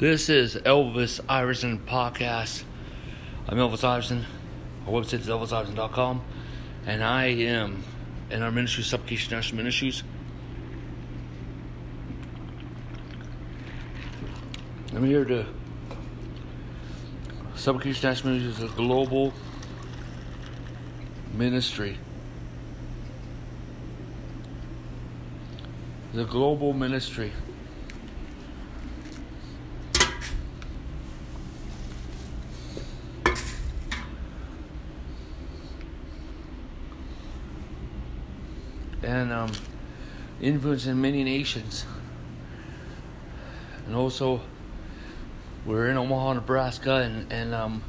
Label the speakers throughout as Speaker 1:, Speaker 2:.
Speaker 1: This is Elvis Iverson Podcast. I'm Elvis Iverson. Our website is elvisiverson.com. And I am in our ministry, Supplication National Ministries. I'm here to. Supplication National Ministries is a global ministry. The global ministry. And um, influence in many nations. And also, we're in Omaha, Nebraska, and and um,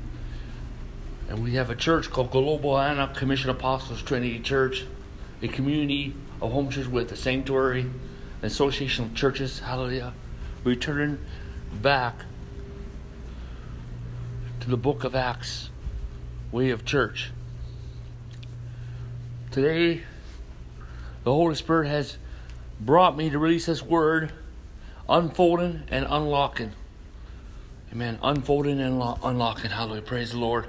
Speaker 1: and we have a church called Global Antioch Commission Apostles Trinity Church, a community of home churches with a sanctuary, an association of churches. Hallelujah. Returning back to the book of Acts, way of church. Today, the Holy Spirit has brought me to release this word, unfolding and unlocking. Amen. Unfolding and lo- unlocking. Hallelujah. Praise the Lord.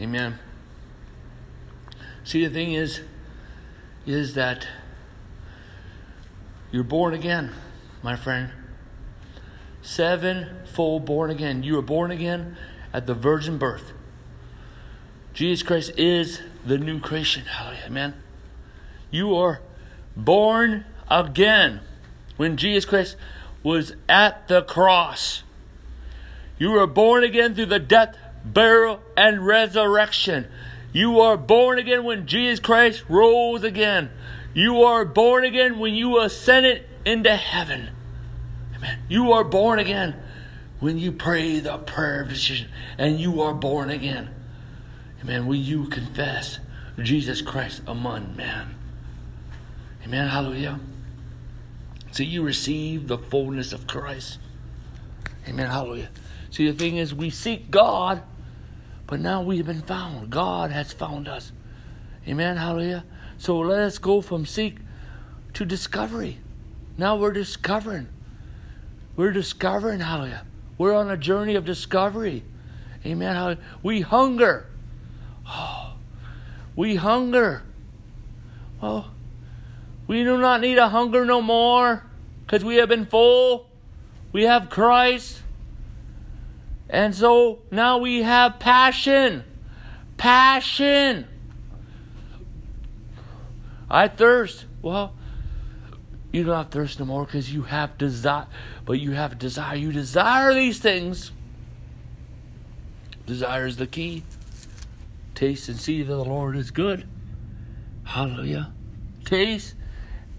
Speaker 1: Amen. See, the thing is, is that you're born again, my friend. Sevenfold born again. You were born again at the virgin birth. Jesus Christ is the new creation. Hallelujah. Amen. You are born again when Jesus Christ was at the cross. You were born again through the death, burial, and resurrection. You are born again when Jesus Christ rose again. You are born again when you ascended into heaven. Amen. You are born again when you pray the prayer of decision and you are born again. Amen. When you confess Jesus Christ among men. Amen. Hallelujah. So you receive the fullness of Christ. Amen. Hallelujah. See, the thing is, we seek God, but now we have been found. God has found us. Amen. Hallelujah. So let us go from seek to discovery. Now we're discovering. We're discovering. Hallelujah. We're on a journey of discovery. Amen. Hallelujah. We hunger. Oh, we hunger. Well, we do not need a hunger no more because we have been full. We have Christ. And so now we have passion. Passion. I thirst. Well, you don't have thirst no more because you have desire. But you have desire. You desire these things. Desire is the key. Taste and see that the Lord is good. Hallelujah. Taste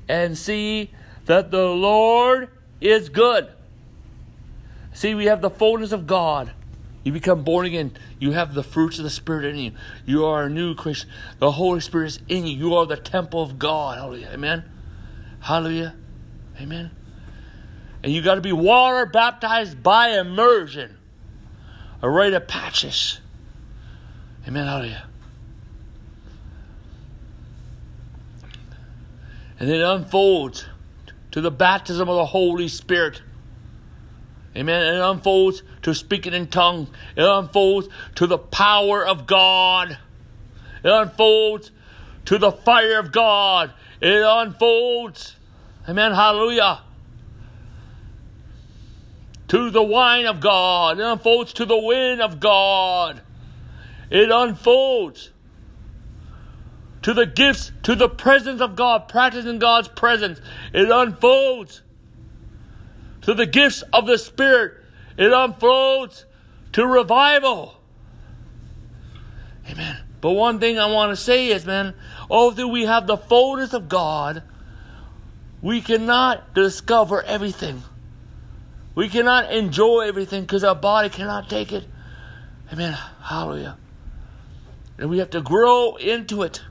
Speaker 1: and see that the Lord is good. See, we have the fullness of God. You become born again. You have the fruits of the Spirit in you. You are a new Christian. The Holy Spirit is in you. You are the temple of God. Hallelujah. Amen. Hallelujah. Amen. And you got to be water baptized by immersion. A rite of patches. Amen. Hallelujah. And it unfolds to the baptism of the Holy Spirit. Amen. It unfolds to speaking in tongues. It unfolds to the power of God. It unfolds to the fire of God. It unfolds. Amen. Hallelujah. To the wine of God. It unfolds to the wind of God. It unfolds to the gifts, to the presence of God, practicing God's presence. It unfolds to the gifts of the Spirit. It unfolds to revival. Amen. But one thing I want to say is, man, although we have the fullness of God, we cannot discover everything. We cannot enjoy everything because our body cannot take it. Amen. Hallelujah. And we have to grow into it.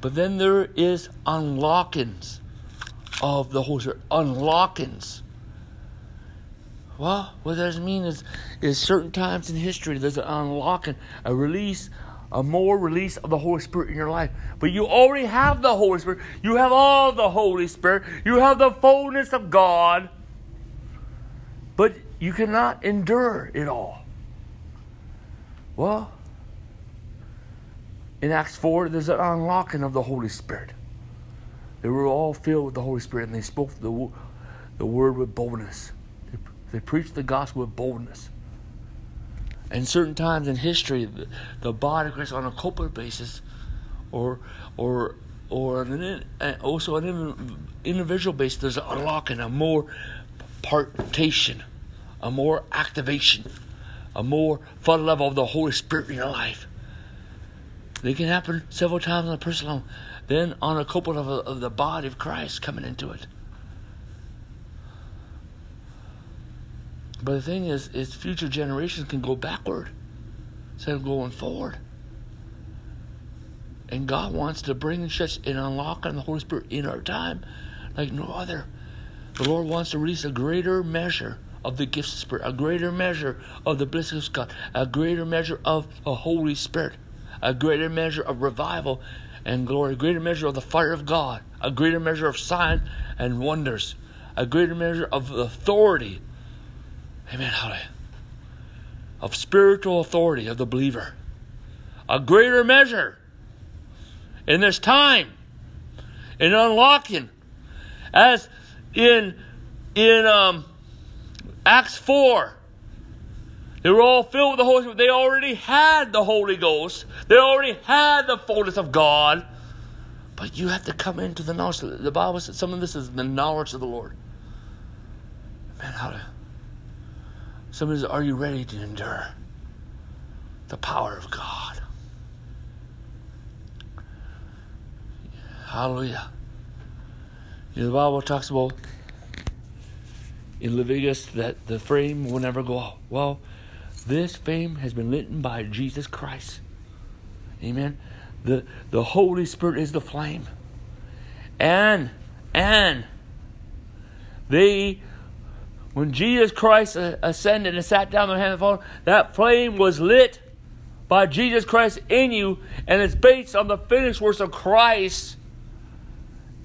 Speaker 1: But then there is unlockings of the Holy Spirit. Unlockings. Well, what does it mean is, is certain times in history there's an unlocking, a release a more release of the Holy Spirit in your life. But you already have the Holy Spirit. You have all the Holy Spirit. You have the fullness of God. But you cannot endure it all. Well, in Acts 4, there's an unlocking of the Holy Spirit. They were all filled with the Holy Spirit and they spoke the, the word with boldness. They, they preached the gospel with boldness. And certain times in history, the, the body of Christ on a corporate basis, or or or an, also an individual basis, there's an unlocking, a more partation, a more activation, a more fun level of the Holy Spirit in your life. They can happen several times on a personal then on a couple of, of the body of Christ coming into it. But the thing is, is future generations can go backward instead of going forward. And God wants to bring such an unlock on the Holy Spirit in our time like no other. The Lord wants to release a greater measure of the gifts of Spirit, a greater measure of the blessings of God, a greater measure of the Holy Spirit, a greater measure of revival and glory, a greater measure of the fire of God, a greater measure of signs and wonders, a greater measure of authority Amen. Hallelujah. Of spiritual authority of the believer. A greater measure in this time in unlocking as in in um, Acts 4 they were all filled with the Holy Spirit. They already had the Holy Ghost. They already had the fullness of God. But you have to come into the knowledge. The Bible says some of this is the knowledge of the Lord. Man, how to Somebody says, Are you ready to endure the power of God? Hallelujah. You know, the Bible talks about in Leviticus that the frame will never go out. Well, this flame has been lit by Jesus Christ. Amen. The the Holy Spirit is the flame. And and they when Jesus Christ ascended and sat down on the hand of the Father, that flame was lit by Jesus Christ in you, and it's based on the finished works of Christ.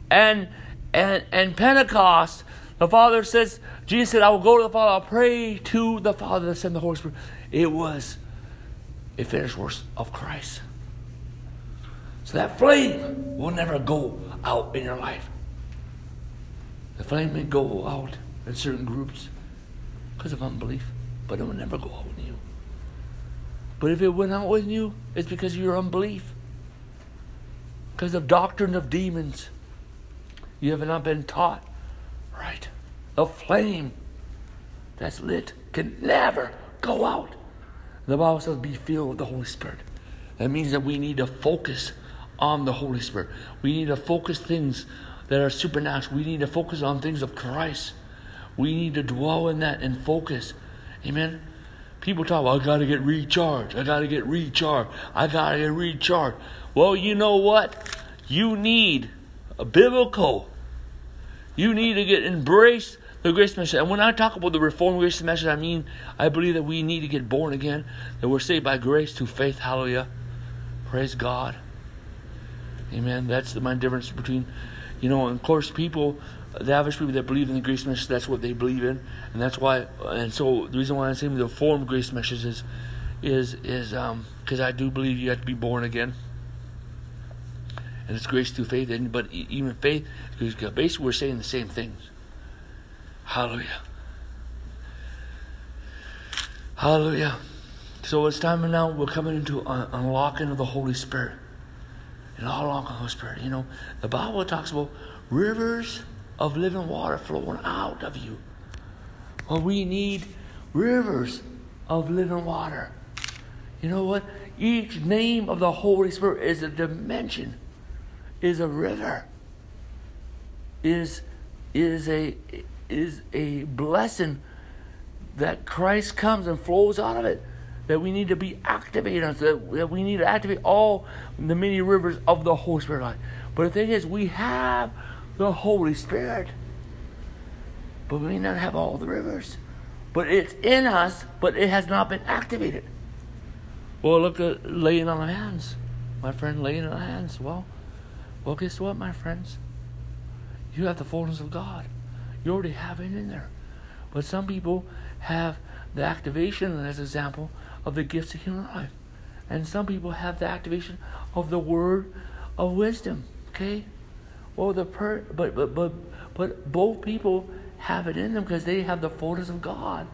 Speaker 1: And and and Pentecost, the Father says, Jesus said, I will go to the Father, I'll pray to the Father to send the Holy Spirit. It was a finished works of Christ. So that flame will never go out in your life. The flame may go out in certain groups because of unbelief, but it will never go out in you. But if it went out with you, it's because of your unbelief. Because of doctrine of demons. You have not been taught right. The flame that's lit can never go out. The Bible says, be filled with the Holy Spirit. That means that we need to focus on the Holy Spirit. We need to focus things that are supernatural. We need to focus on things of Christ. We need to dwell in that and focus. Amen. People talk, well, I got to get recharged. I got to get recharged. I got to get recharged. Well, you know what? You need a biblical. You need to get embrace the grace message. And when I talk about the reformed grace message, I mean I believe that we need to get born again. That we're saved by grace through faith. Hallelujah. Praise God. Amen. That's the, my difference between, you know, of course, people the average people that believe in the grace message, that's what they believe in, and that's why. And so the reason why I'm saying the form grace message is, is is um because I do believe you have to be born again, and it's grace through faith. But even faith, because basically we're saying the same things. Hallelujah. Hallelujah. So it's time now we're coming into unlocking of the Holy Spirit. And unlocking the Holy Spirit. You know, the Bible talks about rivers of living water flowing out of you. Well, we need rivers of living water. You know what? Each name of the Holy Spirit is a dimension, is a river, is is a is a blessing that Christ comes and flows out of it. That we need to be activated on, that, that we need to activate all the many rivers of the Holy Spirit life. But the thing is, we have the Holy Spirit. But we may not have all the rivers. But it's in us, but it has not been activated. Well, look at laying on hands. My friend, laying on hands. Well, well, guess what, my friends? You have the fullness of God. You already have it in there. But some people have the activation, as example, of the gifts of human life. And some people have the activation of the word of wisdom. Okay? Well the per but but but but both people have it in them because they have the fullness of God.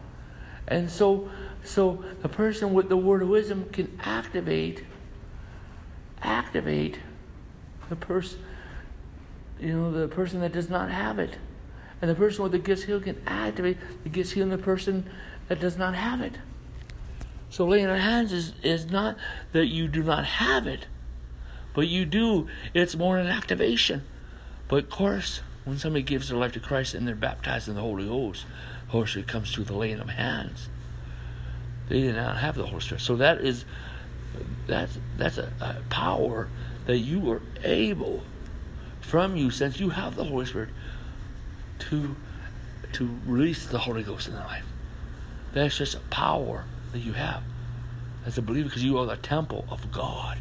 Speaker 1: And so so the person with the word of wisdom can activate activate the person you know the person that does not have it. And the person with the gifts healed can activate the gifts healed in the person that does not have it. So laying on hands is, is not that you do not have it, but you do. It's more an activation. But of course, when somebody gives their life to Christ and they're baptized in the Holy Ghost, the Holy Spirit comes through the laying of hands. They did not have the Holy Spirit. So that is that's that's a, a power that you are able from you since you have the Holy Spirit to to release the Holy Ghost in their life. That's just a power that you have as a believer because you are the temple of God.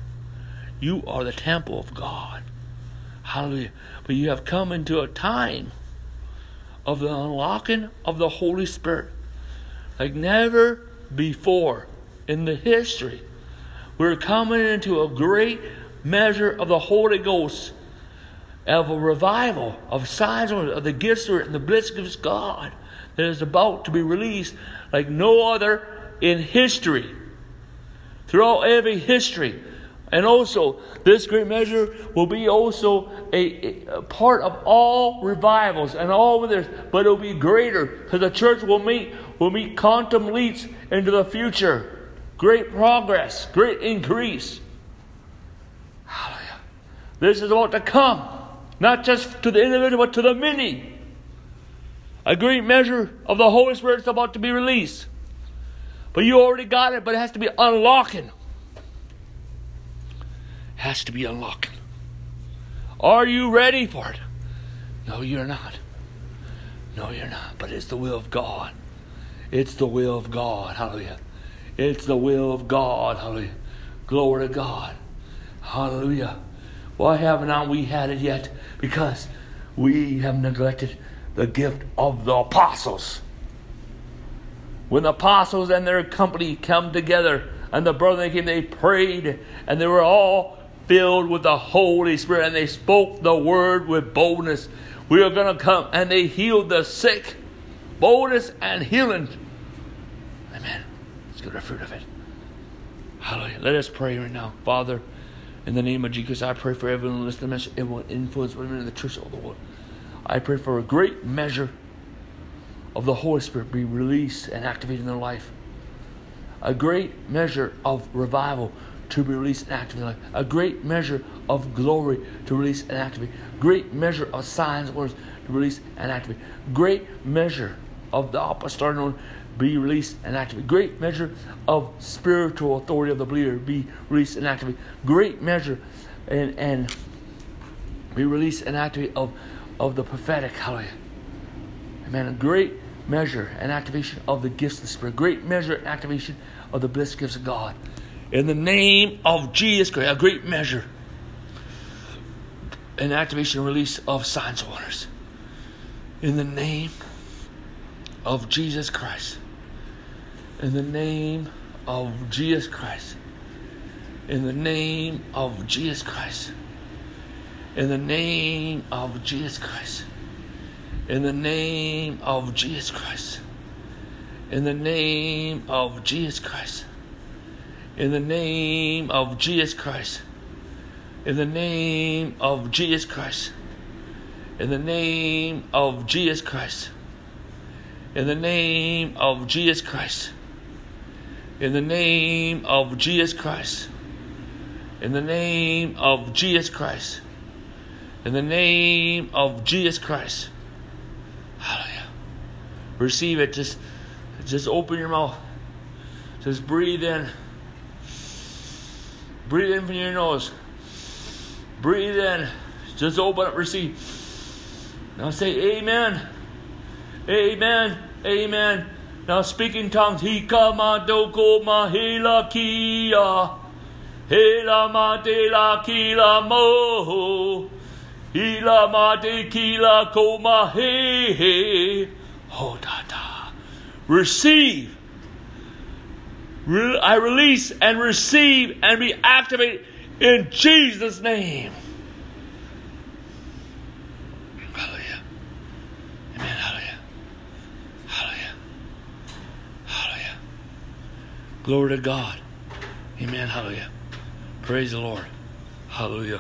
Speaker 1: You are the temple of God. Hallelujah. But you have come into a time of the unlocking of the Holy Spirit like never before in the history. We're coming into a great measure of the Holy Ghost, of a revival, of signs of the gifts and the blessings of God that is about to be released like no other in history. Throughout every history. And also, this great measure will be also a, a part of all revivals and all of this, but it will be greater because the church will meet will meet quantum leaps into the future. Great progress, great increase. This is about to come, not just to the individual, but to the many. A great measure of the Holy Spirit is about to be released. But you already got it, but it has to be unlocking has to be unlocking. Are you ready for it? No, you're not. No, you're not. But it's the will of God. It's the will of God. Hallelujah. It's the will of God. Hallelujah. Glory to God. Hallelujah. Why haven't we had it yet? Because we have neglected the gift of the apostles. When the apostles and their company come together, and the brethren came, they prayed, and they were all filled with the Holy Spirit, and they spoke the word with boldness. We are going to come, and they healed the sick. Boldness and healing. Amen. Let's get the fruit of it. Hallelujah. Let us pray right now. Father, in the name of Jesus, I pray for everyone listening the message. It will influence women in the church all the world. I pray for a great measure of the Holy Spirit be released and activated in their life. A great measure of revival to be released and activated. A great measure of glory to release and activate. Great measure of signs and wonders to release and activate. Great measure of the apostolic be released and activate. Great measure of spiritual authority of the believer be released and activate. Great measure and and be released and activate of of the prophetic. Hallelujah. Amen. A great measure and activation of the gifts of the Spirit. Great measure and activation of the blessed gifts of God in the name of Jesus Christ, a great measure, and activation and release of signs and wonders. In the name of Jesus Christ. In the name of Jesus Christ. In the name of Jesus Christ. In the name of Jesus Christ. In the name of Jesus Christ. In the name of Jesus Christ. In the name of Jesus Christ. In the name of Jesus Christ. In the name of Jesus Christ. In the name of Jesus Christ. In the name of Jesus Christ. In the name of Jesus Christ. In the name of Jesus Christ. Hallelujah. Receive it. Just, just open your mouth. Just breathe in. Breathe in from your nose. Breathe in. Just open up, receive. Now say amen. Amen. Amen. Now speak in tongues. Hika ma doko ma hela kia. Hela ma de la kila mo. Hila ma de kila ko ma he he. Oh da da. Receive. Re- I release and receive and be activated in Jesus' name. Hallelujah. Amen. Hallelujah. Hallelujah. Hallelujah. Glory to God. Amen. Hallelujah. Praise the Lord. Hallelujah.